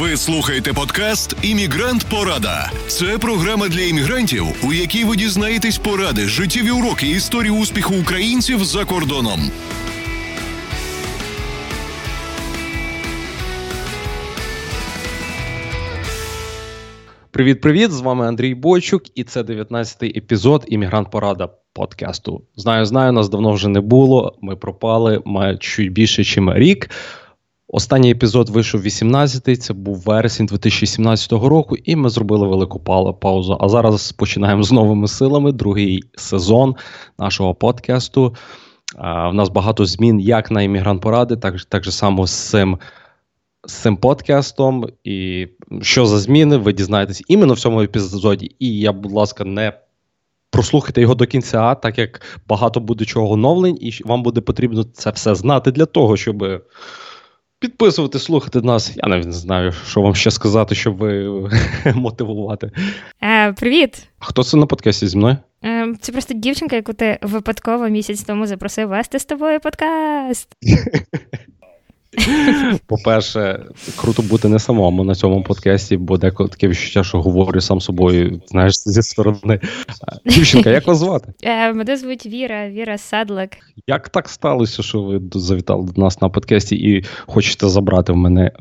Ви слухаєте подкаст Іммігрант Порада. Це програма для іммігрантів, у якій ви дізнаєтесь поради, життєві уроки історії успіху українців за кордоном. Привіт-привіт! З вами Андрій Бойчук, і це 19-й епізод Іммігрант Порада подкасту. Знаю, знаю, нас давно вже не було. Ми пропали чуть більше, ніж рік. Останній епізод вийшов 18-й, це був вересень 2017 року, і ми зробили велику паузу. А зараз починаємо з новими силами другий сезон нашого подкасту. У нас багато змін як на іммігрант поради, так так же само з цим з цим подкастом. І що за зміни, ви дізнаєтесь іменно в цьому епізоді. І я, будь ласка, не прослухайте його до кінця, так як багато буде чого оновлень, і вам буде потрібно це все знати для того, щоб. Підписувати, слухати нас. Я навіть не знаю, що вам ще сказати, щоб ви мотивувати. Е, Привіт! Хто це на подкасті зі мною? Е, Це просто дівчинка, яку ти випадково місяць тому запросив вести з тобою подкаст. По-перше, круто бути не самому на цьому подкасті, бо деколи таке відчуття, що говорю сам собою, знаєш, зі сторони. Дівчинка, як вас звати? Е, Мене звуть Віра, Віра Садлик. Як так сталося, що ви завітали до нас на подкасті і хочете забрати в мене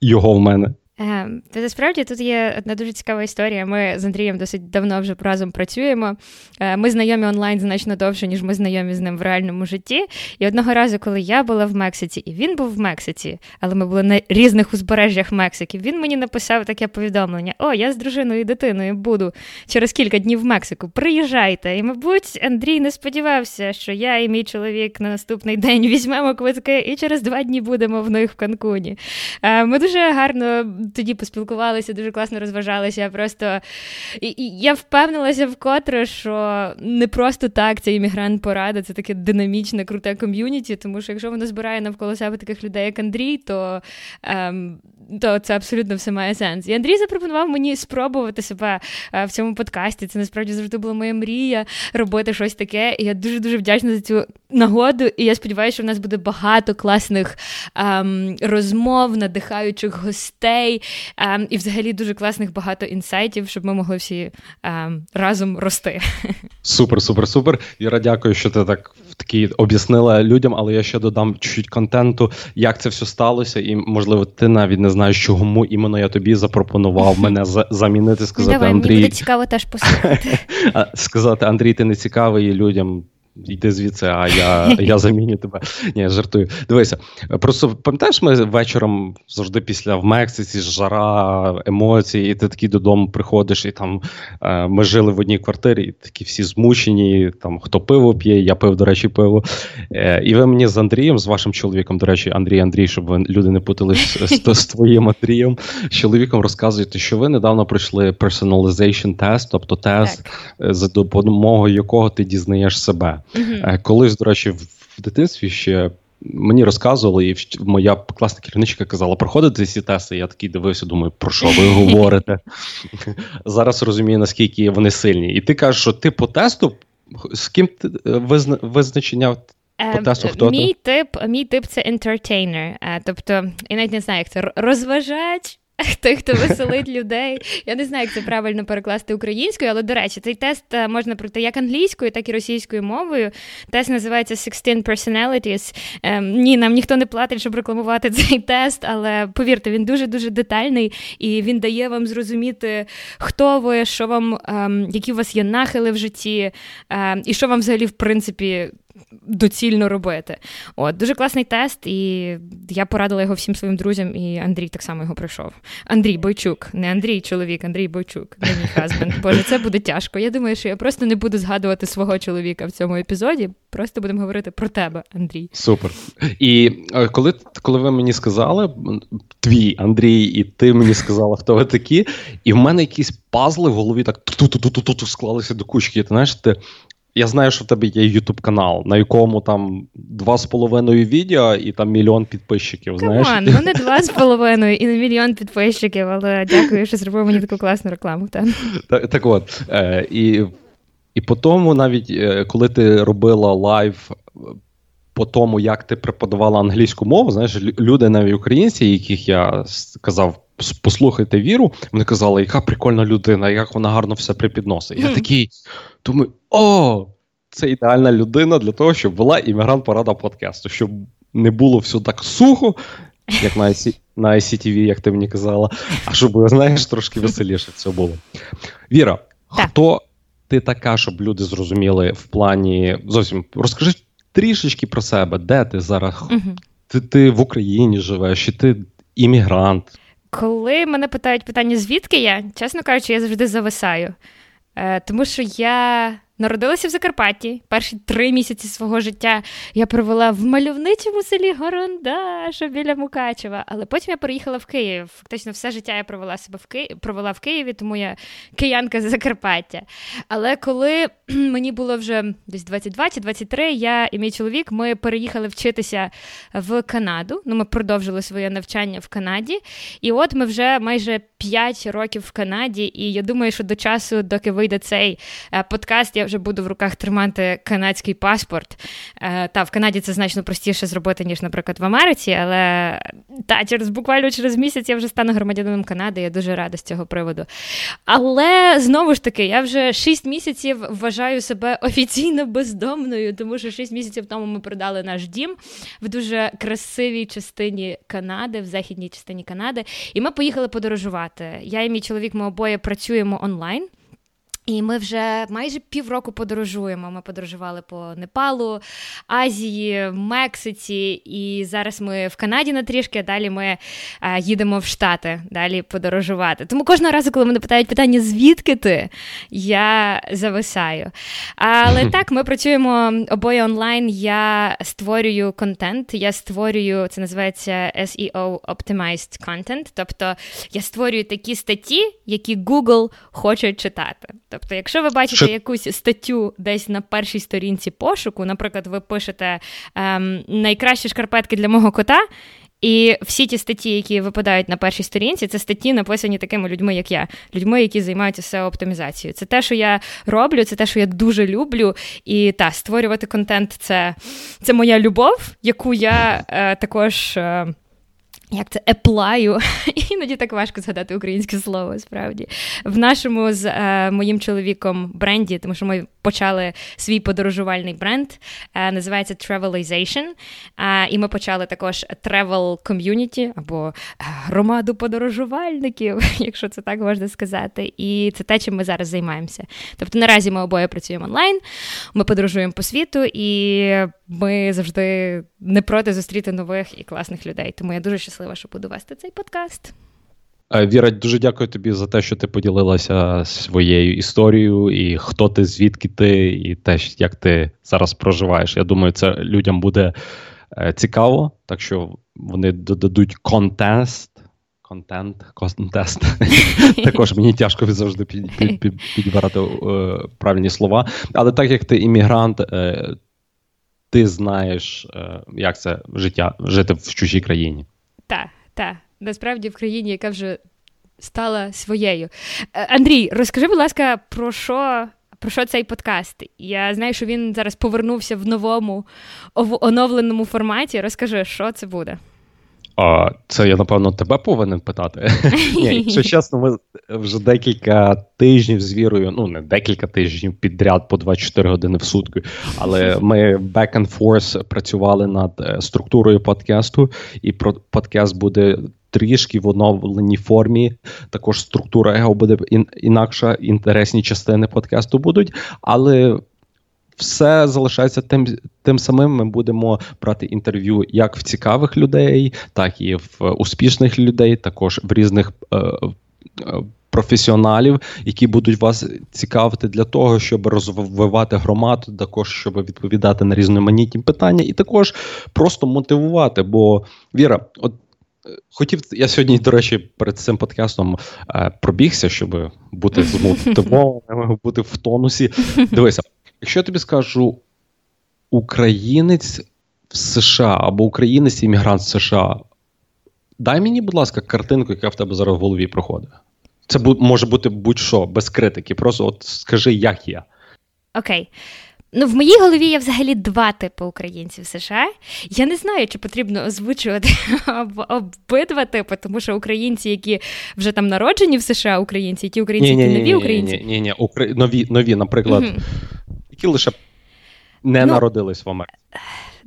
його в мене? Е, насправді тут є одна дуже цікава історія. Ми з Андрієм досить давно вже разом працюємо. Е, ми знайомі онлайн значно довше, ніж ми знайомі з ним в реальному житті. І одного разу, коли я була в Мексиці, і він був в Мексиці, але ми були на різних узбережжях Мексики, він мені написав таке повідомлення: О, я з дружиною і дитиною буду через кілька днів в Мексику. Приїжджайте. І, мабуть, Андрій не сподівався, що я і мій чоловік на наступний день візьмемо квитки і через два дні будемо в них в Канкуні. Е, ми дуже гарно тоді поспілкувалися, дуже класно розважалися. Просто і, і я впевнилася вкотре, що не просто так ця іммігрант порада, це таке динамічне, круте ком'юніті, тому що якщо воно збирає навколо себе таких людей, як Андрій, то ем, то це абсолютно все має сенс. І Андрій запропонував мені спробувати себе е, в цьому подкасті. Це насправді завжди була моя мрія робити щось таке. І я дуже дуже вдячна за цю нагоду. І я сподіваюся, що в нас буде багато класних ем, розмов, надихаючих гостей ем, і, взагалі, дуже класних багато інсайтів, щоб ми могли всі ем, разом рости. Супер, супер, супер. Іра, дякую, що ти так такі об'яснила людям, але я ще додам чуть-чуть контенту, як це все сталося, і можливо, ти навіть не знаєш, чому іменно я тобі запропонував мене замінити, сказати Давай, Андрій. Мені буде цікаво теж послухати. Сказати Андрій, ти не цікавий людям. Йди звідси, а я я заміню тебе. Ні, жартую. Дивися, просто пам'ятаєш, ми вечором завжди після в Мексиці жара, емоції, і ти такий додому приходиш, і там е, ми жили в одній квартирі, і такі всі змучені. Там хто пиво п'є, я пив, до речі, пиво. Е, і ви мені з Андрієм, з вашим чоловіком, до речі, Андрій Андрій, щоб ви люди не путали з, з, з твоїм Андрієм, з чоловіком розказуєте, що ви недавно пройшли personalization тест, тобто тест, так. за допомогою якого ти дізнаєш себе. Uh-huh. Колись, до речі, в дитинстві ще мені розказували, і моя класна керівничка казала, проходити ці тести. Я такий дивився, думаю, про що ви говорите? Зараз розумію, наскільки вони сильні. І ти кажеш, що ти по тесту з ким ти е, визна, визначення по тесту хто Мій тип, мій тип це entertainer, тобто я навіть не знаю, як це розважач. Той, хто веселить людей. Я не знаю, як це правильно перекласти українською, але, до речі, цей тест е, можна пройти як англійською, так і російською мовою. Тест називається 16 Personalities. Ем, ні, нам ніхто не платить, щоб рекламувати цей тест, але повірте, він дуже-дуже детальний і він дає вам зрозуміти, хто ви, що вам, ем, які у вас є нахили в житті, ем, і що вам взагалі, в принципі, доцільно робити. От, Дуже класний тест, і я порадила його всім своїм друзям, і Андрій так само його пройшов. Андрій Бойчук, не Андрій чоловік, Андрій Бойчук, не мій хазбенд. Боже, це буде тяжко. Я думаю, що я просто не буду згадувати свого чоловіка в цьому епізоді. Просто будемо говорити про тебе, Андрій. Супер. І е, коли коли ви мені сказали, твій Андрій, і ти мені сказала, хто ви такі, і в мене якісь пазли в голові так склалися до кучки. Ти знаєш, ти я знаю, що в тебе є YouTube канал, на якому там два з половиною відео і там мільйон підписчиків. знаєш? Come on, ну не два з половиною і не мільйон підписчиків, але дякую, що зробив мені таку класну рекламу. Так, так, так от. Е, І і по тому, навіть е, коли ти робила live по тому, як ти преподавала англійську мову, знаєш, люди навіть українці, яких я казав, послухайте віру, вони казали, яка прикольна людина, як вона гарно все припідносить. Я такий думаю, о, це ідеальна людина для того, щоб була іммігрант порада подкасту, щоб не було все так сухо, як на IC, на ICTV, як ти мені казала, а щоб, знаєш, трошки веселіше це було. Віра, так. хто ти така, щоб люди зрозуміли в плані зовсім розкажи трішечки про себе, де ти зараз? Угу. Ти ти в Україні живеш, чи ти іммігрант? Коли мене питають питання, звідки я, чесно кажучи, я завжди зависаю. Е, Тому що я Народилася в Закарпатті. Перші три місяці свого життя я провела в мальовничому селі Горондаша біля Мукачева. Але потім я переїхала в Київ. Фактично, все життя я провела себе в Києві, провела в Києві, тому я киянка з Закарпаття. Але коли мені було вже десь 22 чи 23, я і мій чоловік ми переїхали вчитися в Канаду. Ну, ми продовжили своє навчання в Канаді. І от ми вже майже 5 років в Канаді. І я думаю, що до часу, доки вийде цей е, подкаст, я вже буду в руках тримати канадський паспорт. Е, та в Канаді це значно простіше зробити, ніж, наприклад, в Америці, але та через буквально через місяць я вже стану громадянином Канади. Я дуже рада з цього приводу. Але знову ж таки, я вже 6 місяців вважаю себе офіційно бездомною, тому що 6 місяців тому ми продали наш дім в дуже красивій частині Канади, в західній частині Канади, і ми поїхали подорожувати. Я і мій чоловік ми обоє працюємо онлайн. І ми вже майже півроку подорожуємо. Ми подорожували по Непалу, Азії, Мексиці, і зараз ми в Канаді на трішки, а далі ми а, їдемо в Штати далі подорожувати. Тому кожного разу, коли мене питають питання, звідки ти, я зависаю. Але так, ми працюємо обоє онлайн. Я створюю контент, я створюю, це називається SEO Optimized Content, тобто я створюю такі статті, які Google хоче читати. Тобто, якщо ви бачите Що? якусь статтю десь на першій сторінці пошуку, наприклад, ви пишете ем, найкращі шкарпетки для мого кота. І всі ті статті, які випадають на першій сторінці, це статті написані такими людьми, як я, людьми, які займаються seo оптимізацією. Це те, що я роблю, це те, що я дуже люблю. І та створювати контент це це моя любов, яку я е, також. Е, як це еплаю, іноді так важко згадати українське слово, справді. В нашому з е, моїм чоловіком бренді, тому що ми почали свій подорожувальний бренд, е, називається Travelization. Е, і ми почали також Travel Community або е, громаду подорожувальників, якщо це так можна сказати. І це те, чим ми зараз займаємося. Тобто наразі ми обоє працюємо онлайн, ми подорожуємо по світу, і ми завжди не проти зустріти нових і класних людей. Тому я дуже щаслива, що буду вести цей подкаст. Е, Віра, дуже дякую тобі за те, що ти поділилася своєю історією, і хто ти, звідки ти, і те, як ти зараз проживаєш. Я думаю, це людям буде е, цікаво, так що вони додадуть контест. Контент, контест. Також мені тяжко завжди підбирати е, правильні слова. Але так як ти іммігрант, ти знаєш, як це життя жити в чужій країні. Так, так насправді в країні, яка вже стала своєю. Е, Андрій, розкажи, будь ласка, про що. Про що цей подкаст? Я знаю, що він зараз повернувся в новому в оновленому форматі. Розкажи, що це буде? А, Це я, напевно, тебе повинен питати. Ні, Якщо чесно, ми вже декілька тижнів з вірою, ну не декілька тижнів підряд по 24 години в сутки, але ми back and forth працювали над е, структурою подкасту, і подкаст буде трішки в оновленій формі. Також структура його буде інакша, інтересні частини подкасту будуть, але. Все залишається тим тим самим. Ми будемо брати інтерв'ю як в цікавих людей, так і в успішних людей, також в різних е, е, професіоналів, які будуть вас цікавити для того, щоб розвивати громаду, також щоб відповідати на різноманітні питання, і також просто мотивувати. Бо Віра, от Хотів я сьогодні, до речі, перед цим подкастом е, пробігся, щоб бути змотивованим, бути в тонусі. Дивися, якщо я тобі скажу українець в США або українець іммігрант в США, дай мені, будь ласка, картинку, яка в тебе зараз в голові проходить. Це може бути будь-що без критики. Просто от скажи, як я. Окей. Ну, в моїй голові є взагалі два типи українців в США. Я не знаю, чи потрібно озвучувати обидва типи, тому що українці, які вже там народжені в США, українці, і ті українці, які нові українці. Ні, ні, ні, нові, нові, наприклад, які лише не ну, народились в Америці.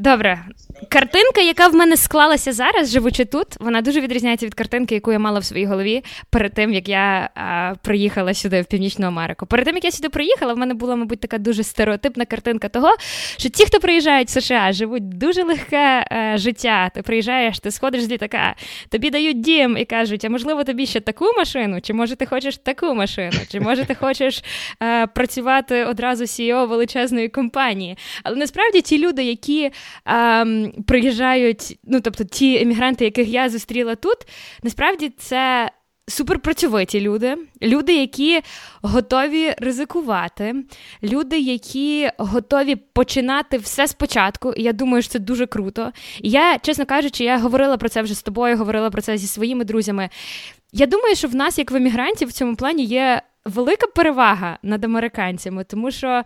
Добре, картинка, яка в мене склалася зараз, живучи тут, вона дуже відрізняється від картинки, яку я мала в своїй голові перед тим, як я а, приїхала сюди в Північну Америку. Перед тим, як я сюди приїхала, в мене була, мабуть, така дуже стереотипна картинка того, що ті, хто приїжджають в США, живуть дуже легке а, життя. Ти приїжджаєш, ти сходиш з літака, тобі дають дім і кажуть, а можливо, тобі ще таку машину, чи може ти хочеш таку машину, чи може ти хочеш а, працювати одразу CEO величезної компанії. Але насправді ті люди, які а, приїжджають, ну тобто ті емігранти, яких я зустріла тут, насправді це. Суперпрацьовиті люди, люди, які готові ризикувати, люди, які готові починати все спочатку. І я думаю, що це дуже круто. І я, чесно кажучи, я говорила про це вже з тобою, говорила про це зі своїми друзями. Я думаю, що в нас, як в емігрантів, в цьому плані є велика перевага над американцями, тому що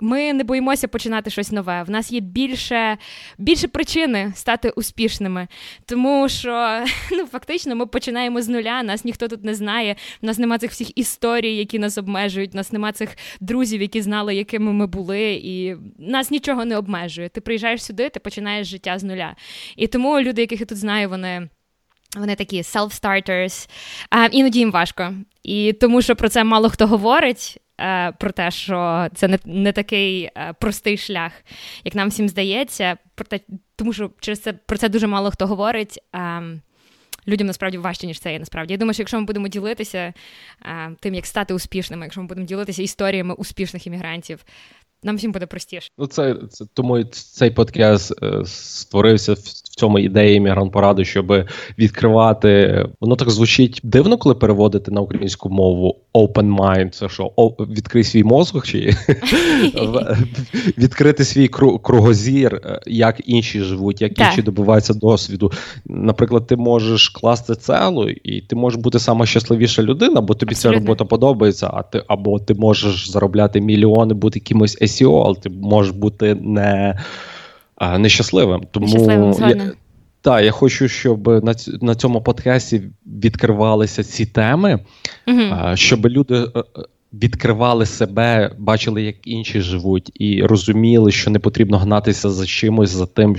ми не боїмося починати щось нове. В нас є більше більше причини стати успішними, тому що ну фактично ми починаємо з нуля. Нас ніхто тут не знає. В нас нема цих всіх історій, які нас обмежують. У нас нема цих друзів, які знали, якими ми були, і нас нічого не обмежує. Ти приїжджаєш сюди, ти починаєш життя з нуля. І тому люди, яких я тут знаю, вони. Вони такі self-starters, а іноді їм важко. І тому, що про це мало хто говорить, е, про те, що це не не такий е, простий шлях, як нам всім здається, про те, тому що через це про це дуже мало хто говорить. Е, людям насправді важче, ніж це є насправді. Я думаю, що якщо ми будемо ділитися тим, як стати успішними, якщо ми будемо ділитися історіями успішних іммігрантів, нам всім буде простіше. Ну, це, це тому цей подкаст е, створився в цьому ідеї мігрант поради, щоб відкривати. Воно так звучить дивно, коли переводити на українську мову open mind. Це що відкрий свій мозок, чи відкрити свій кругозір, е, як інші живуть, як інші добиваються досвіду. Наприклад, ти можеш класти целу, і ти можеш бути сама щасливіша людина, бо тобі ця робота подобається. А ти або ти можеш заробляти мільйони, бути якимось SEO, але ти можеш бути не нещасливим. Тому Нещасливим, я, так, я хочу, щоб на на цьому подкасті відкривалися ці теми, uh щоб люди е, е, відкривали себе, бачили, як інші живуть, і розуміли, що не потрібно гнатися за чимось, за тим,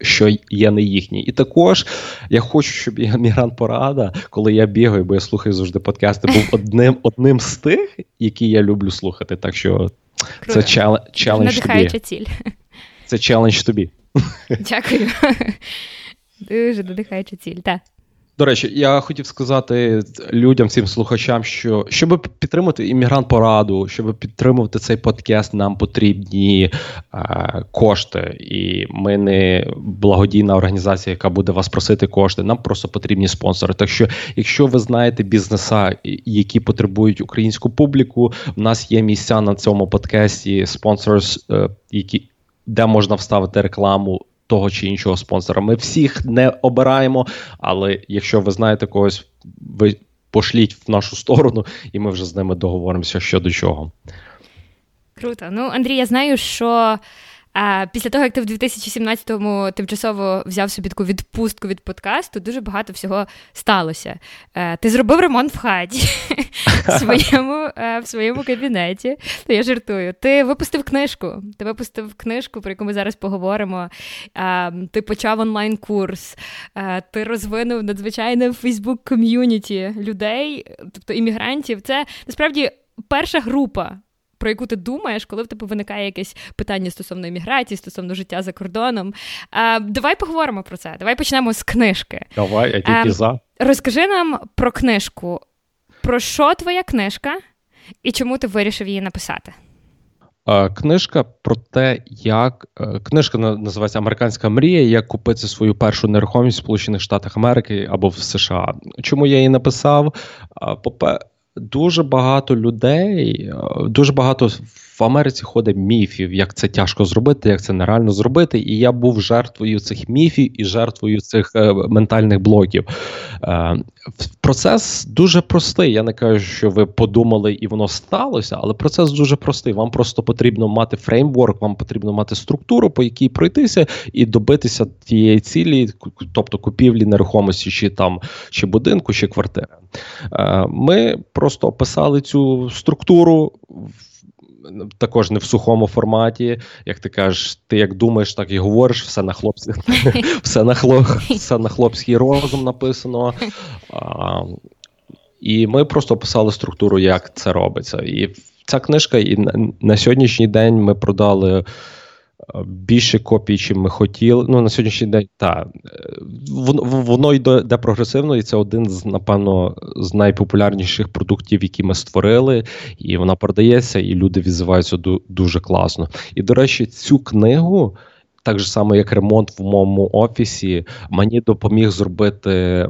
що є не їхній. І також я хочу, щоб мігрант порада, коли я бігаю, бо я слухаю завжди подкасти, був одним одним з тих, які я люблю слухати. Так що Круто. це челендж тобі. ціль. Це челендж тобі. Дякую. Дуже надихаюча ціль. так. До речі, я хотів сказати людям, всім слухачам, що щоб підтримати іммігрант пораду, щоб підтримувати цей подкаст, нам потрібні е, кошти. І ми не благодійна організація, яка буде вас просити кошти. Нам просто потрібні спонсори. Так що, якщо ви знаєте бізнеса, які потребують українську публіку, в нас є місця на цьому подкасті, спонсорс, е, які де можна вставити рекламу того чи іншого спонсора. Ми всіх не обираємо, але якщо ви знаєте когось, ви пошліть в нашу сторону, і ми вже з ними договоримося щодо чого. Круто. Ну, Андрій, я знаю, що а після того, як ти в 2017-му тимчасово взяв собі таку відпустку від подкасту, дуже багато всього сталося. Е, ти зробив ремонт в хаті в своєму е, в своєму кабінеті. Я жартую. Ти випустив книжку. Ти випустив книжку, про яку ми зараз поговоримо. Е, ти почав онлайн-курс, ти розвинув надзвичайне Фейсбук ком'юніті людей, тобто іммігрантів. Це насправді перша група про яку ти думаєш, коли в тебе виникає якесь питання стосовно імміграції, стосовно життя за кордоном. А, Давай поговоримо про це. Давай почнемо з книжки. Давай, я тільки а, за. Розкажи нам про книжку. Про що твоя книжка і чому ти вирішив її написати? Книжка про те, як е, книжка називається Американська мрія, як купити свою першу нерухомість в Сполучених Штатах Америки або в США. Чому я її написав? Дуже багато людей, е, дуже багато в Америці ходить міфів, як це тяжко зробити, як це нереально зробити. І я був жертвою цих міфів і жертвою цих е, ментальних блоків. Е, Процес дуже простий. Я не кажу, що ви подумали і воно сталося, але процес дуже простий. Вам просто потрібно мати фреймворк, вам потрібно мати структуру, по якій пройтися, і добитися тієї цілі, тобто купівлі нерухомості, чи там чи будинку, чи квартири. Е, ми просто описали цю структуру також не в сухому форматі. Як ти кажеш, ти як думаєш, так і говориш, все на хлопці, все на все на хлопський розум написано. А, І ми просто описали структуру, як це робиться. І ця книжка, і на сьогоднішній день ми продали більше копій, чим ми хотіли. Ну на сьогоднішній день так. воно воно йде прогресивно, і це один з напевно з найпопулярніших продуктів, які ми створили, і вона продається, і люди відзиваються дуже класно. І до речі, цю книгу так же само, як ремонт в моєму офісі, мені допоміг зробити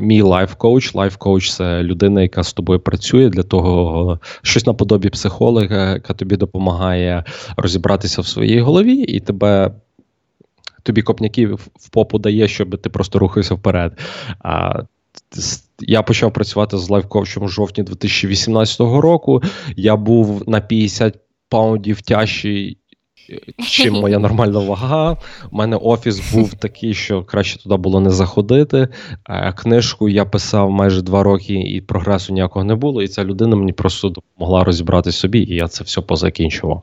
мій life coach. Life coach це людина, яка з тобою працює для того, щось наподобі психолога, яка тобі допомагає розібратися в своїй голові, і тебе. Тобі копняки в попу дає, щоб ти просто рухався вперед. А, Я почав працювати з лайфкоучем у жовтні 2018 року. Я був на 50 паундів тяжчий чим моя нормальна вага. У мене офіс був такий, що краще туди було не заходити. Е, книжку я писав майже два роки, і прогресу ніякого не було. І ця людина мені просто допомогла розібрати собі, і я це все позакінчував.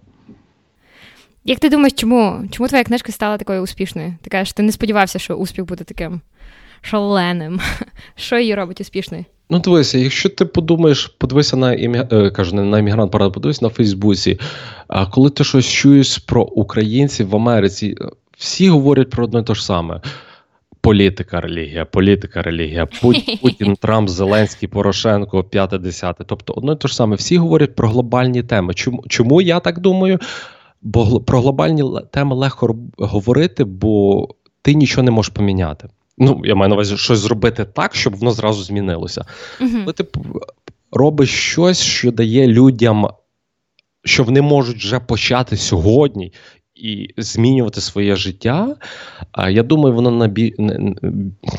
Як ти думаєш, чому Чому твоя книжка стала такою успішною? Ти кажеш, ти не сподівався, що успіх буде таким шаленим. Що її робить успішною? Ну, дивися, якщо ти подумаєш, подивися на ім'я, е, кажу, не на іммігрант парад, подивись на Фейсбуці. А коли ти щось чуєш про українців в Америці, всі говорять про одне і те ж саме. Політика, релігія, політика, релігія, Путін, Трамп, Зеленський, Порошенко, п'яте, десяте. Тобто, одно і те ж саме. Всі говорять про глобальні теми. Чому чому я так думаю? Бо про глобальні теми легко говорити, бо ти нічого не можеш поміняти. Ну, я маю на увазі щось зробити так, щоб воно зразу змінилося. Uh-huh. Ти робиш щось, що дає людям, що вони можуть вже почати сьогодні і змінювати своє життя, я думаю, воно набі...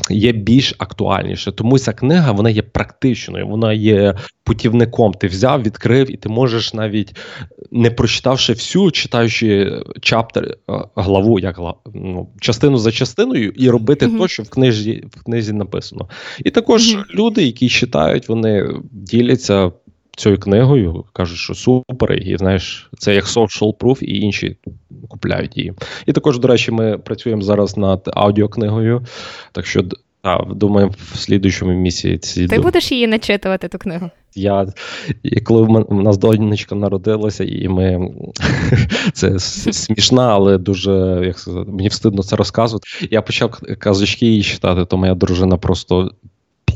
є більш актуальніше. Тому ця книга вона є практичною, вона є путівником. Ти взяв, відкрив, і ти можеш навіть не прочитавши всю, читаючи чаптер, главу, як ну, частину за частиною, і робити mm-hmm. то, що в книжі в книзі написано. І також mm-hmm. люди, які читають, вони діляться цією книгою, кажуть, що супер, і знаєш, це як social proof, і інші купляють її. І також, до речі, ми працюємо зараз над аудіокнигою. Так що а, думаю, в слідуючому місяці. Ти будеш її начитувати, ту книгу? Я, і Коли в нас донечка народилася, і ми це смішна, але дуже як сказати, мені встидно це розказувати. Я почав казочки її читати, то моя дружина просто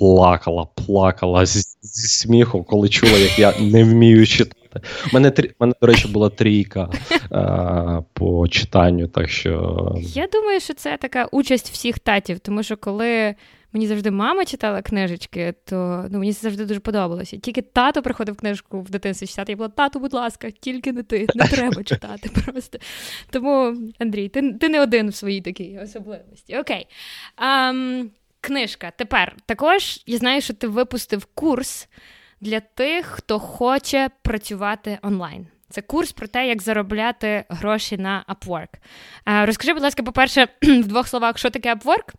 плакала, плакала зі, зі сміху, коли чула, як я не вмію читати. У мене, мене, до речі, була трійка а, по читанню. так що... Я думаю, що це така участь всіх татів, тому що коли. Мені завжди мама читала книжечки, то ну, мені це завжди дуже подобалося. Тільки тато приходив книжку в дитинстві читати, я була, тату, будь ласка, тільки не ти, не треба читати просто. Тому, Андрій, ти ти не один в своїй такій особливості. Окей. Um, Книжка. Тепер також я знаю, що ти випустив курс для тих, хто хоче працювати онлайн. Це курс про те, як заробляти гроші на Upwork. Розкажи, будь ласка, по-перше, в двох словах, що таке Upwork?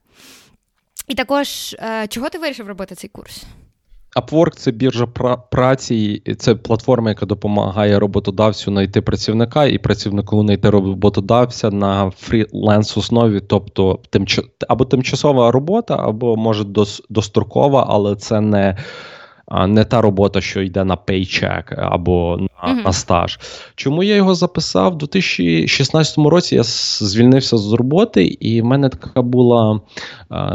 І також, е, чого ти вирішив робити цей курс? Upwork – це біржа праці, це платформа, яка допомагає роботодавцю знайти працівника і працівнику знайти роботодавця на фріланс основі, тобто тимч... або тимчасова робота, або може дострокова, але це не. Не та робота, що йде на пейчек або на mm-hmm. на стаж. Чому я його записав? У 2016 році я звільнився з роботи, і в мене така була.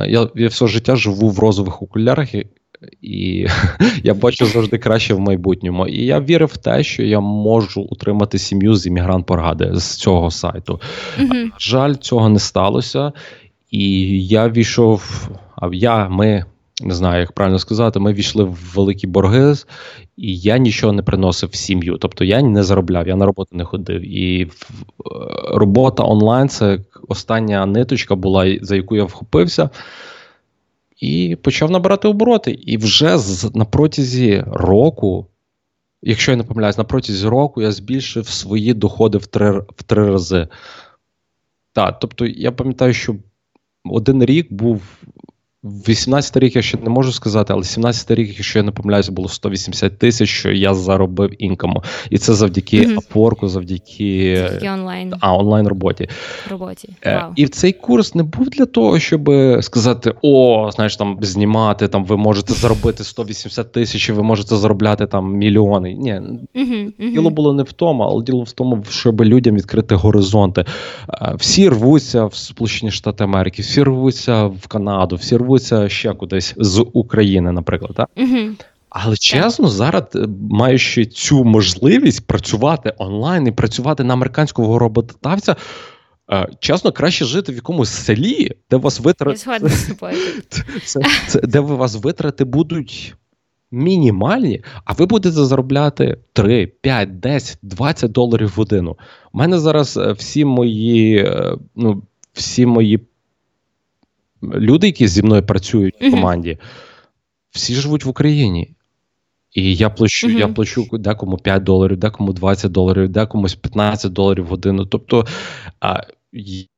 Я я все життя живу в розових окулярах, і я бачу завжди краще в майбутньому. І я вірив в те, що я можу утримати сім'ю з іммігрант поради з цього сайту. Mm-hmm. Жаль, цього не сталося. І я війшов. А я, ми, не знаю, як правильно сказати, ми війшли в великі борги, і я нічого не приносив в сім'ю. Тобто я не заробляв, я на роботу не ходив. І е, робота онлайн це остання ниточка була, за яку я вхопився. І почав набирати обороти. І вже на протязі року, якщо я не помиляюсь, на протязі року я збільшив свої доходи в три в три рази. Так, тобто я пам'ятаю, що один рік був 18 рік я ще не можу сказати, але 17 рік, якщо я не помиляюся, було 180 тисяч, що я заробив інкому. І це завдяки mm-hmm. апорку, завдяки онлайн а, онлайн роботі. роботі. Е, Вау. І цей курс не був для того, щоб сказати: о, знаєш, там знімати, там ви можете заробити 180 тисяч, і ви можете заробляти там мільйони. Ні, mm-hmm. діло було не в тому, але діло в тому, щоб людям відкрити горизонти. Е, всі рвуться в Сполучені Штати Америки, всі рвуться в Канаду, всі рвуться рвуться ще кудись з України, наприклад. Так? Угу. Але чесно, зараз, е, маючи цю можливість працювати онлайн і працювати на американського роботодавця, е, чесно, краще жити в якомусь селі, де вас витрати де вас витрати будуть мінімальні, а ви будете заробляти 3, 5, 10, 20 доларів в годину. У мене зараз е, всі мої, ну, всі мої люди, які зі мною працюють в команді, всі живуть в Україні. І я плачу, uh-huh. я плачу декому 5 доларів, декому 20 доларів, декомусь 15 доларів в годину. Тобто а,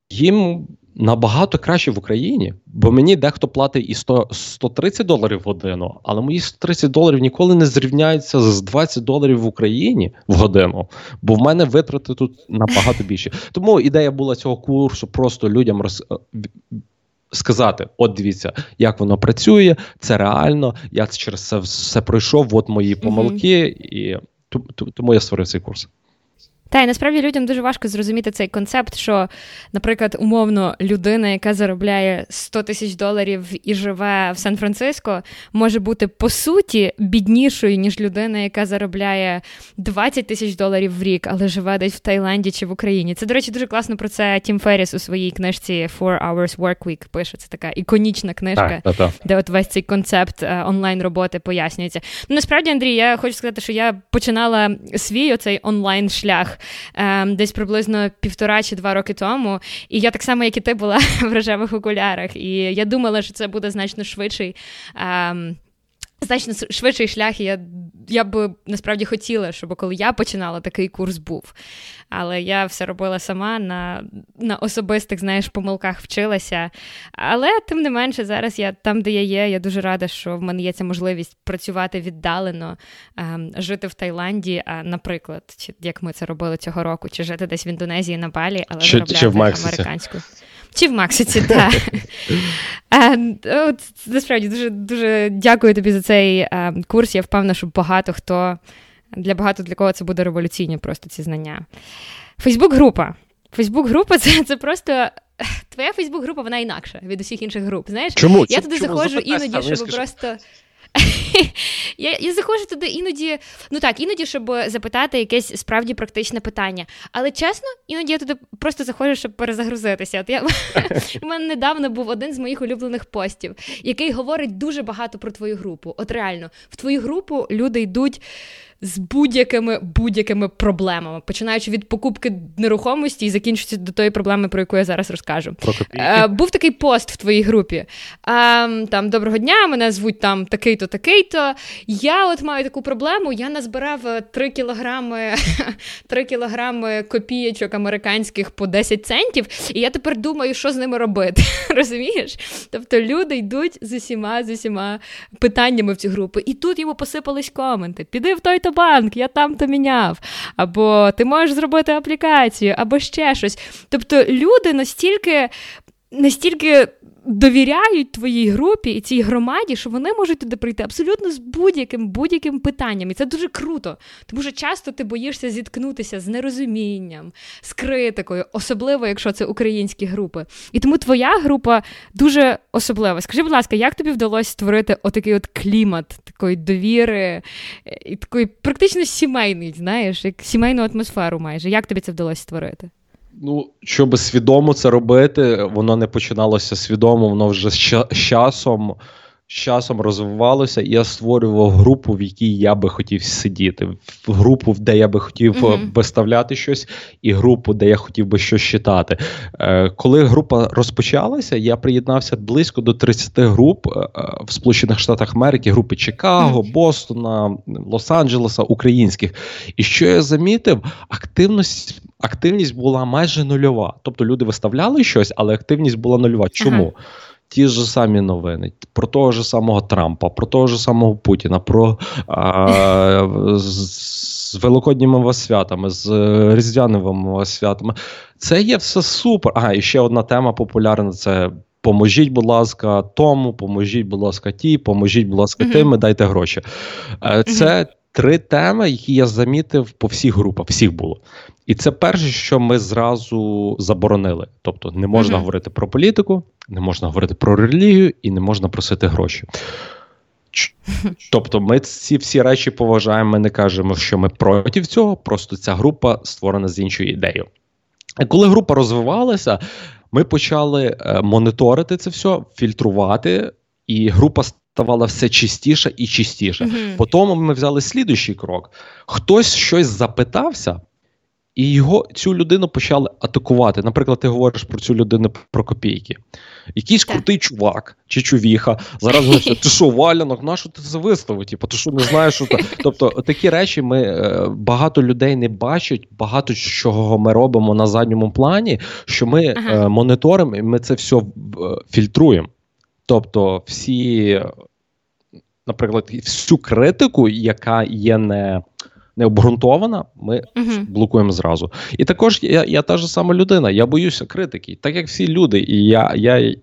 їм набагато краще в Україні, бо мені дехто платить і 100, 130 доларів в годину, але мої 130 доларів ніколи не зрівняються з 20 доларів в Україні в годину, бо в мене витрати тут набагато більше. Тому ідея була цього курсу просто людям роз сказати: от дивіться, як воно працює, це реально. Я через це все пройшов. От мої помилки, і тому я створив цей курс. Та й насправді людям дуже важко зрозуміти цей концепт, що, наприклад, умовно, людина, яка заробляє 100 тисяч доларів і живе в Сан-Франциско, може бути по суті біднішою, ніж людина, яка заробляє 20 тисяч доларів в рік, але живе десь в Таїланді чи в Україні. Це, до речі, дуже класно про це Тім Ферріс у своїй книжці Four Hours Work Week пише. Це така іконічна книжка, так, так, так. де от весь цей концепт е, онлайн роботи пояснюється. Ну насправді, Андрій, я хочу сказати, що я починала свій оцей онлайн шлях десь приблизно півтора чи два роки тому. І я так само, як і ти, була в рожевих окулярах. І я думала, що це буде значно швидший. Значно швидший шлях, і я я б насправді хотіла, щоб коли я починала, такий курс був. Але я все робила сама на на особистих знаєш, помилках вчилася. Але тим не менше, зараз я там, де я є, я дуже рада, що в мене є ця можливість працювати віддалено, ем, жити в Таїланді, а, наприклад, чи як ми це робили цього року, чи жити десь в Індонезії на Балі, але чи, заробляти чи в американську. Чи в Максиці, так. Насправді дуже дуже дякую тобі за цей курс. Я впевнена, що багато хто для багато для кого це буде революційні просто ці знання. Фейсбук-група. Фейсбук-група це це просто. Твоя Фейсбук-група, вона інакша від усіх інших груп. Знаєш, Чому? Я туди Чому? заходжу іноді, щоб просто. Я я заходжу туди іноді, ну так, іноді, щоб запитати якесь справді практичне питання. Але чесно, іноді я туди просто заходжу, щоб перезагрузитися. От я У мене недавно був один з моїх улюблених постів, який говорить дуже багато про твою групу. От реально, в твою групу люди йдуть з будь-якими будь-якими проблемами, починаючи від покупки нерухомості і закінчуючи до тої проблеми, про яку я зараз розкажу. Про е, Був такий пост в твоїй групі. Е, там Доброго дня, мене звуть там такий-то, такий-то. Я от маю таку проблему. Я назбирав 3 е, кілограми 3 кілограми копієчок американських по 10 центів, і я тепер думаю, що з ними робити. Розумієш? Тобто люди йдуть з усіма з усіма питаннями в цю групу. І тут йому посипались коменти. Піди в той-то банк, я там то міняв. Або ти можеш зробити аплікацію, або ще щось. Тобто люди настільки. Настільки довіряють твоїй групі і цій громаді, що вони можуть туди прийти абсолютно з будь-яким будь-яким питанням. І це дуже круто. Тому що часто ти боїшся зіткнутися з нерозумінням, з критикою, особливо якщо це українські групи. І тому твоя група дуже особлива. Скажи, будь ласка, як тобі вдалося створити отакий от клімат такої довіри і такої практично сімейний, знаєш, як сімейну атмосферу майже. Як тобі це вдалося створити? Ну, щоб свідомо це робити, воно не починалося свідомо, воно вже з часом. З часом розвивалося, і я створював групу, в якій я би хотів сидіти, в групу, де я би хотів mm-hmm. виставляти щось, і групу, де я хотів би щось читати. Е, Коли група розпочалася, я приєднався близько до 30 груп е, в Сполучених Штатах Америки, групи Чикаго, mm-hmm. Бостона, Лос-Анджелеса, українських. І що я замітив, активність. Активність була майже нульова. Тобто люди виставляли щось, але активність була нульова. Чому? Ага ті ж самі новини про того ж самого Трампа, про того ж самого Путіна, про а, з великодніми святами, з різдвяними святами. Це є все супер. А, і ще одна тема популярна: це. Поможіть, будь ласка, тому, поможіть, будь ласка, ті, поможіть, будь ласка, тим, дайте гроші. Е, це. Три теми, які я замітив по всіх групах. Всіх було. І це перше, що ми зразу заборонили. Тобто, не можна uh-huh. говорити про політику, не можна говорити про релігію і не можна просити гроші. Тобто, ми ці всі речі поважаємо, ми не кажемо, що ми проти цього, просто ця група створена з іншою ідеєю. І коли група розвивалася, ми почали е, моніторити це все, фільтрувати, і група ставала все чистіше і чистіше. Mm-hmm. Потім ми взяли слідуючий крок: хтось щось запитався. І його цю людину почали атакувати. Наприклад, ти говориш про цю людину про копійки. Якийсь так. крутий чувак чи чувіха зараз говорить, ти що, валянок, на що ти це виставив? Типу, ти що не знаєш, що це? Тобто такі речі ми е, багато людей не бачать, багато чого ми робимо на задньому плані, що ми ага. е, моніторимо і ми це все е, фільтруємо. Тобто, всі, наприклад, всю критику, яка є не не обґрунтована, ми uh-huh. блокуємо зразу. І також я я та ж сама людина, я боюся критики, так як всі люди. І я, я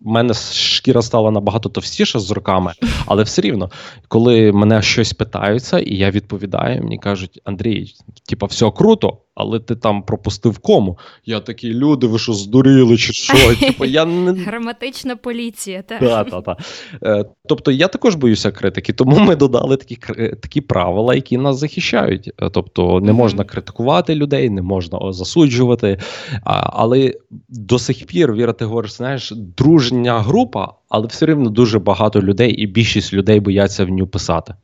в мене шкіра стала набагато товстіша з роками, але все рівно, коли мене щось питаються, і я відповідаю, мені кажуть, Андрій, типа, все круто, але ти там пропустив кому. Я такий, люди, ви що здуріли, чи що? Типу, я не... Граматична поліція, так. Да, та, та. Е, тобто я також боюся критики, тому ми додали такі такі правила, які нас захищають. Е, тобто не можна критикувати людей, не можна засуджувати. Але до сих пір, Віра, ти говориш, знаєш, дружня група, але все рівно дуже багато людей, і більшість людей бояться в нього писати.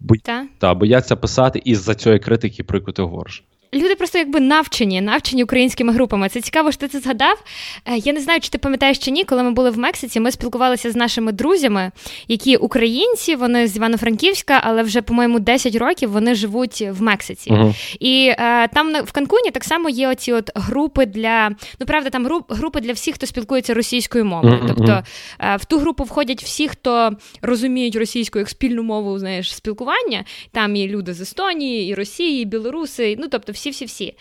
Бо... Та? Та, бояться писати із-за цієї критики, про яку ти говориш люди просто якби навчені, навчені українськими групами. Це цікаво, що ти це згадав. Е, я не знаю, чи ти пам'ятаєш чи ні, коли ми були в Мексиці, ми спілкувалися з нашими друзями, які українці, вони з Івано-Франківська, але вже, по-моєму, 10 років вони живуть в Мексиці. Uh-huh. І е, там в Канкуні так само є оці от групи для ну правда, там групи для всіх, хто спілкується російською мовою. Uh-huh. Тобто е, в ту групу входять всі, хто розуміють російську як спільну мову, знаєш, спілкування. Там і люди з Естонії, і Росії, і Білоруси, ну тобто всі-всі-всі.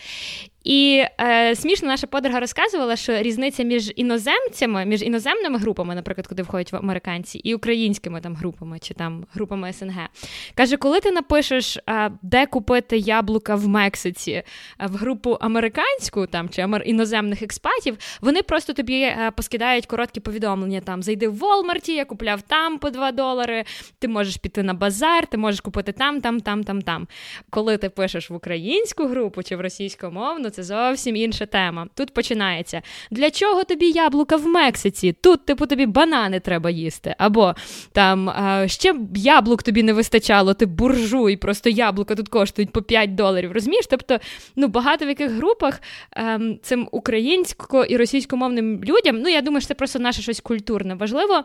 І е, смішно наша подруга розказувала, що різниця між іноземцями, між іноземними групами, наприклад, куди входять американці, і українськими там групами чи там групами СНГ. Каже, коли ти напишеш, е, де купити яблука в Мексиці в групу американську там чи іноземних експатів, вони просто тобі е, поскидають короткі повідомлення. Там зайди в Волмарті, я купляв там по 2 долари. Ти можеш піти на базар, ти можеш купити там, там, там, там, там. Коли ти пишеш в українську групу чи в російськомовну, це зовсім інша тема. Тут починається. Для чого тобі яблука в Мексиці? Тут, типу, тобі банани треба їсти. Або там ще яблук тобі не вистачало, ти буржуй, просто яблука тут коштують по 5 доларів. Розумієш? Тобто, ну багато в яких групах ем, цим українсько і російськомовним людям, ну я думаю, що це просто наше щось культурне. Важливо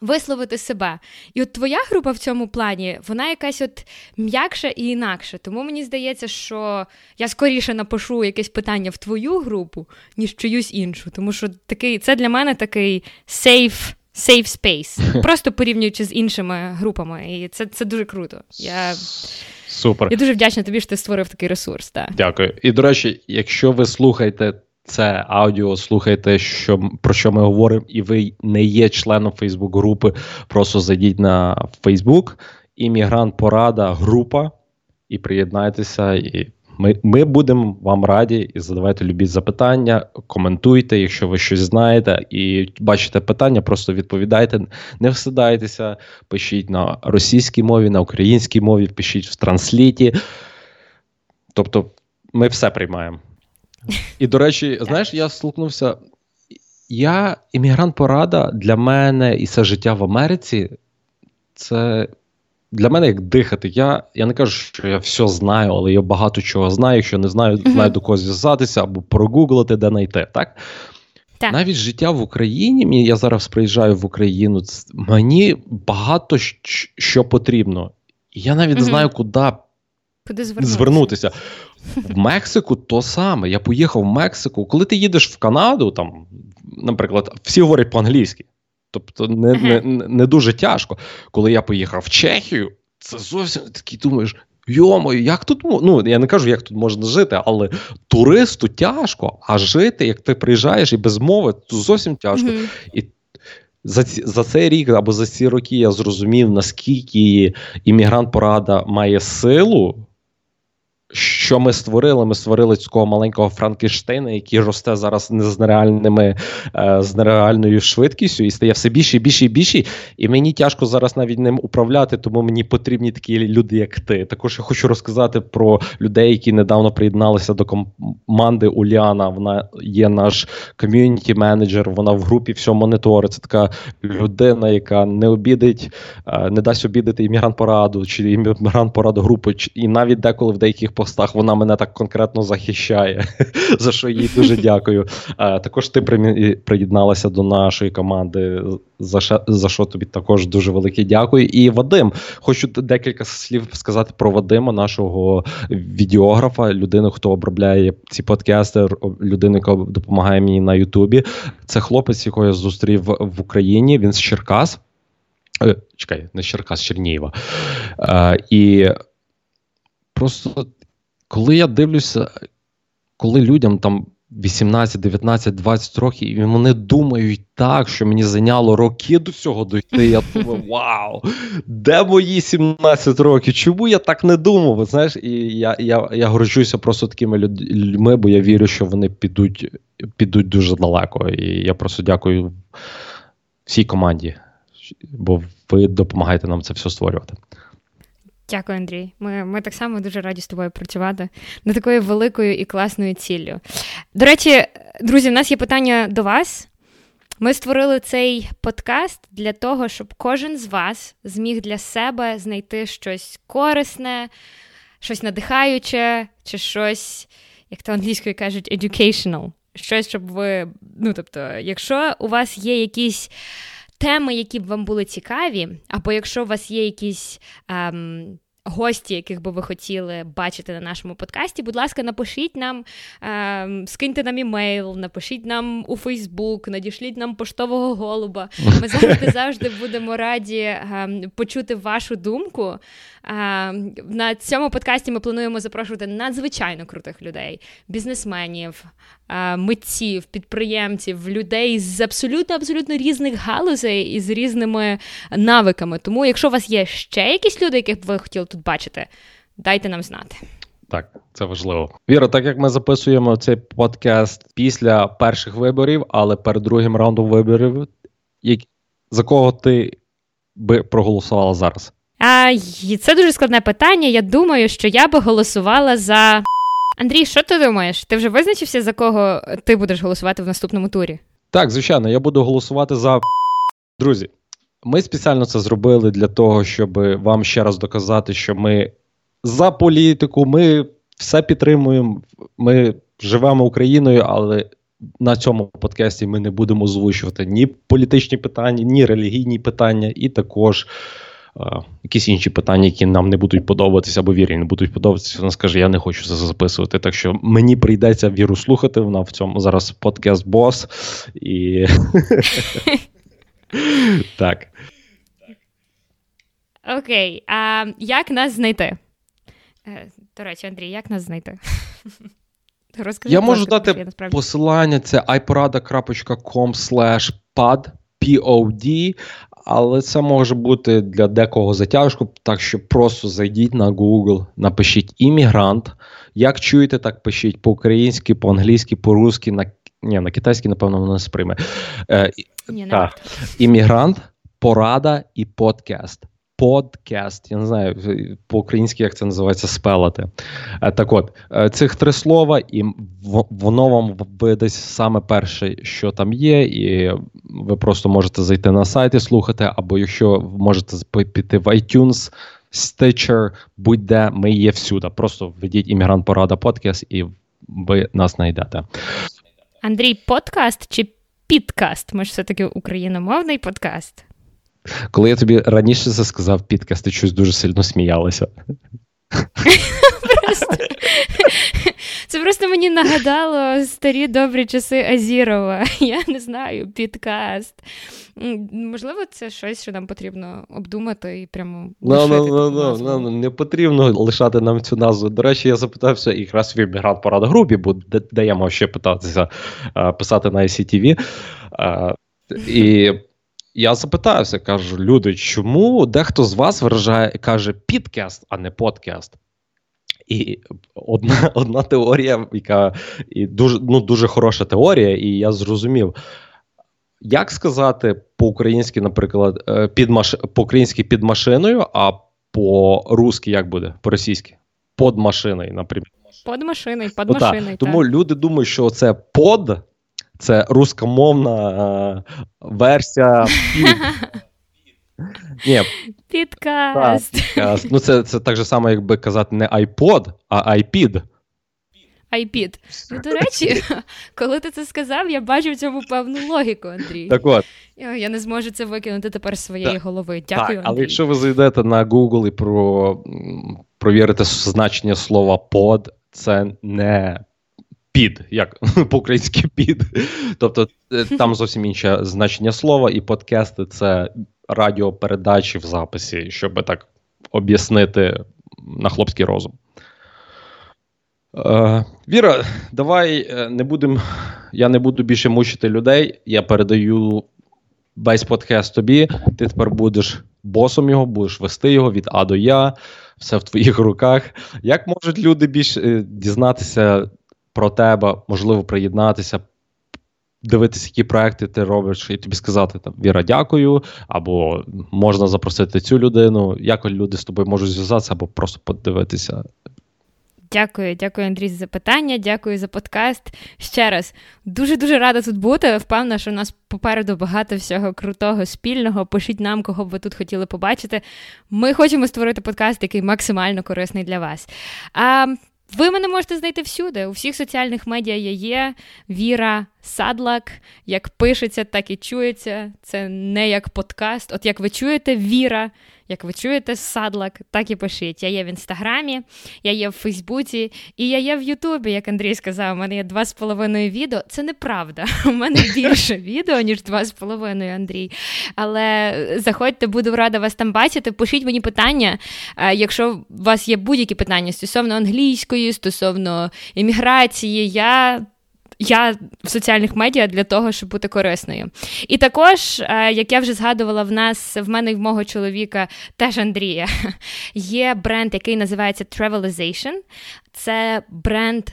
висловити себе. І от твоя група в цьому плані, вона якась от м'якша і інакша. Тому мені здається, що я скоріше напишу якесь питання в твою групу, ніж чиюсь іншу. Тому що такий, це для мене такий safe safe space, просто порівнюючи з іншими групами. І це це дуже круто. Я Супер. Я дуже вдячна тобі, що ти створив такий ресурс. Так. Дякую. І до речі, якщо ви слухаєте це аудіо, слухайте, що про що ми говоримо, і ви не є членом Фейсбук-групи, просто зайдіть на Фейсбук, іммігрант Порада, група, і приєднайтеся. і ми ми будемо вам раді і задавайте любі запитання, коментуйте, якщо ви щось знаєте і бачите питання, просто відповідайте, не всидайтеся, пишіть на російській мові, на українській мові, пишіть в трансліті. Тобто ми все приймаємо. І, до речі, знаєш, я столкнувся. я іммігрант порада для мене і це життя в Америці. Це для мене як дихати. Я я не кажу, що я все знаю, але я багато чого знаю. Якщо не знаю, знаю до кого зв'язатися або прогуглити, де знайти. Так? Так. Навіть життя в Україні, я зараз приїжджаю в Україну, мені багато що потрібно. Я навіть не знаю, куди Куди звернутися. звернутися. В Мексику то саме. Я поїхав в Мексику. Коли ти їдеш в Канаду, там, наприклад, всі говорять по-англійськи. Тобто не не, не дуже тяжко. Коли я поїхав в Чехію, це зовсім такий думаєш. Йомо, як тут ну я не кажу, як тут можна жити, але туристу тяжко, а жити, як ти приїжджаєш і без мови, то зовсім тяжко. Mm-hmm. І за за цей рік або за ці роки я зрозумів, наскільки іммігрант порада має силу Shh. Що ми створили? Ми створили цього маленького Франкенштейна, який росте зараз не з нереальними е, з нереальною швидкістю і стає все більше і більше і більше. І мені тяжко зараз навіть ним управляти, тому мені потрібні такі люди, як ти. Також я хочу розказати про людей, які недавно приєдналися до команди Уляна. Вона є наш ком'юніті менеджер. Вона в групі все моніторить. Це така людина, яка не обідить, е, не дасть обідати іммігрант пораду чи іммігрант пораду групи, і навіть деколи в деяких постах вона мене так конкретно захищає, за що їй дуже дякую. Також ти приєдналася до нашої команди. За що, за що тобі також дуже велике дякую. І Вадим, хочу декілька слів сказати про Вадима, нашого відеографа, людину, хто обробляє ці подкасти, людину, яка допомагає мені на Ютубі. Це хлопець, якого я зустрів в Україні. Він з Черкас. Е, чекай, не з Черкас. Е, і просто коли я дивлюся, коли людям там 18, 19, 20 років, і вони думають так, що мені зайняло роки до цього дойти. Я думаю, вау! Де мої 17 років? Чому я так не думав? Знаєш, І я я, я горжуся просто такими людьми, бо я вірю, що вони підуть, підуть дуже далеко. І я просто дякую всій команді, бо ви допомагаєте нам це все створювати. Дякую, Андрій. Ми ми так само дуже раді з тобою працювати над такою великою і класною ціллю. До речі, друзі, в нас є питання до вас. Ми створили цей подкаст для того, щоб кожен з вас зміг для себе знайти щось корисне, щось надихаюче, чи щось, як то англійською кажуть, educational. Щось, щоб ви. Ну, тобто, якщо у вас є якісь теми, які б вам були цікаві, або якщо у вас є якісь. Ем, Гості, яких би ви хотіли бачити на нашому подкасті, будь ласка, напишіть нам, е, скиньте нам імейл, напишіть нам у Фейсбук, надішліть нам поштового голуба. Ми завжди завжди будемо раді е, почути вашу думку. Е, на цьому подкасті ми плануємо запрошувати надзвичайно крутих людей, бізнесменів, митців, підприємців, людей з абсолютно абсолютно різних галузей і з різними навиками. Тому, якщо у вас є ще якісь люди, яких ви хотіли тут бачите, дайте нам знати. Так, це важливо. Віра, так як ми записуємо цей подкаст після перших виборів, але перед другим раундом виборів, як... за кого ти би проголосувала зараз? А, Це дуже складне питання. Я думаю, що я би голосувала за. Андрій, що ти думаєш? Ти вже визначився, за кого ти будеш голосувати в наступному турі? Так, звичайно, я буду голосувати за друзі. Ми спеціально це зробили для того, щоб вам ще раз доказати, що ми за політику, ми все підтримуємо. Ми живемо Україною, але на цьому подкасті ми не будемо озвучувати ні політичні питання, ні релігійні питання, і також якісь інші питання, які нам не будуть подобатися, або вірі не будуть подобатися. Вона скаже, я не хочу це записувати. Так що мені прийдеться віру слухати. Вона в цьому зараз подкаст бос і. Так. Окей. А як нас знайти? Е, до речі, Андрій, як нас знайти? Розкажи, Я можу дати я насправді... посилання, це iporada.com pad, pod, але це може бути для декого затяжку, так що просто зайдіть на Google, напишіть іммігрант. Як чуєте, так пишіть по-українськи, по-англійськи, по-русски, на ні, на китайській, напевно, воно не сприйме. Е, Ні, так. Іммігрант, порада і подкаст. Подкаст. Я не знаю по-українськи, як це називається спелати. Е, так от, е, цих три слова, і воно вам видасть саме перше, що там є, і ви просто можете зайти на сайт і слухати, або якщо можете піти в iTunes, Stitcher, будь-де, ми є всюди. Просто введіть іммігрант Порада подкаст, і ви нас знайдете. Андрій, подкаст чи підкаст? Ми ж все-таки україномовний подкаст. Коли я тобі раніше це сказав підкаст, ти щось дуже сильно сміялася. Це просто мені нагадало старі добрі часи Азірова. Я не знаю, підкаст. Можливо, це щось, що нам потрібно обдумати і прямо. No, no, no, no, no, Не потрібно лишати нам цю назву. До речі, я запитався якраз в іммігрант порад групі, бо де, де я мав ще питатися писати на ICTV. І я запитався, кажу, люди, чому дехто з вас виражає каже підкаст, а не подкаст? І одна одна теорія, яка і дуже ну, дуже хороша теорія, і я зрозумів, як сказати по-українськи, наприклад, е, під маш... по-українськи під машиною, а по-русски як буде? По-російськи? Под машиною, наприклад. Под машиною, под машиною. Тому люди думають, що це под, це рускомовна е, версія. Ні. Підкаст. Так, підкаст. Ну, це це так же само, якби казати, не iPod, а iPid. iPid. Ну, до речі, коли ти це сказав, я бачу в цьому певну логіку, Андрій. Так от. Я не зможу це викинути тепер з своєї так. голови. Дякую. Так, Андрій. Але якщо ви зайдете на Google і про, провірите значення слова под, це не під, як по-українськи під. Тобто е, там зовсім інше значення слова, і подкасти це радіопередачі в записі, щоб так об'яснити на хлопський розум. Е, Віра, давай е, не будем, я не буду більше мучити людей. Я передаю весь подкаст тобі. Ти тепер будеш босом його, будеш вести його від А до Я, все в твоїх руках. Як можуть люди більше дізнатися про тебе, можливо, приєднатися, дивитися, які проекти ти робиш, і тобі сказати там Віра, дякую, або можна запросити цю людину, як люди з тобою можуть зв'язатися, або просто подивитися. Дякую, дякую, Андрій, за запитання. Дякую за подкаст. Ще раз дуже дуже рада тут бути. Впевнена, що у нас попереду багато всього крутого спільного. Пишіть нам, кого б ви тут хотіли побачити. Ми хочемо створити подкаст, який максимально корисний для вас. А ви мене можете знайти всюди. У всіх соціальних медіа я є. Віра Садлак. Як пишеться, так і чується. Це не як подкаст. От як ви чуєте Віра, як ви чуєте Садлак, так і пишіть. Я є в інстаграмі, я є в Фейсбуці і я є в Ютубі, як Андрій сказав, у мене є два з половиною відео. Це неправда. У мене більше відео, ніж два з половиною, Андрій. Але заходьте, буду рада вас там бачити. Пишіть мені питання, якщо у вас є будь-які питання стосовно англійської, стосовно імміграції, я я в соціальних медіа для того, щоб бути корисною. І також, е, як я вже згадувала, в нас в мене і в мого чоловіка, теж Андрія, є бренд, який називається Travelization. Це бренд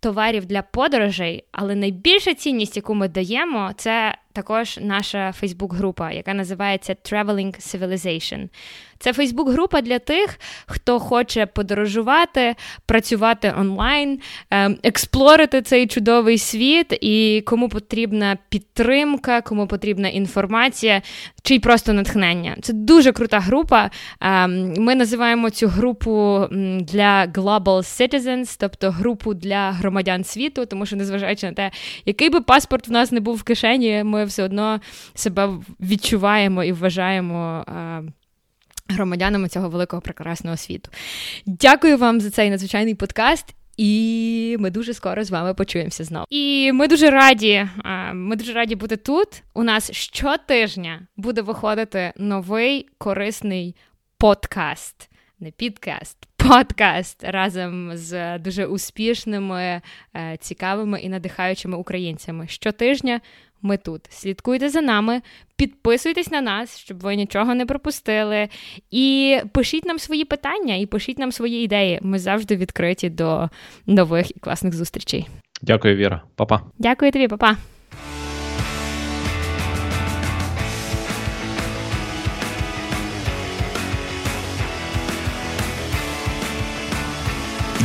товарів для подорожей, але найбільша цінність, яку ми даємо, це також наша Фейсбук-група, яка називається Traveling Civilization. Це Фейсбук-група для тих, хто хоче подорожувати, працювати онлайн, ем, експлорити цей чудовий світ, і кому потрібна підтримка, кому потрібна інформація, чи й просто натхнення. Це дуже крута група. Ем, ми називаємо цю групу для Global Citizens, тобто групу для громадян світу, тому що, незважаючи на те, який би паспорт в нас не був в кишені, ми все одно себе відчуваємо і вважаємо. Громадянами цього великого прекрасного світу. Дякую вам за цей надзвичайний подкаст. І ми дуже скоро з вами почуємося знову. І ми дуже раді. Ми дуже раді бути тут. У нас щотижня буде виходити новий корисний подкаст. Не підкаст, подкаст разом з дуже успішними, е, цікавими і надихаючими українцями. Щотижня ми тут. Слідкуйте за нами, підписуйтесь на нас, щоб ви нічого не пропустили. І пишіть нам свої питання, і пишіть нам свої ідеї. Ми завжди відкриті до нових і класних зустрічей. Дякую, Віра, Па-па. Дякую тобі, па-па.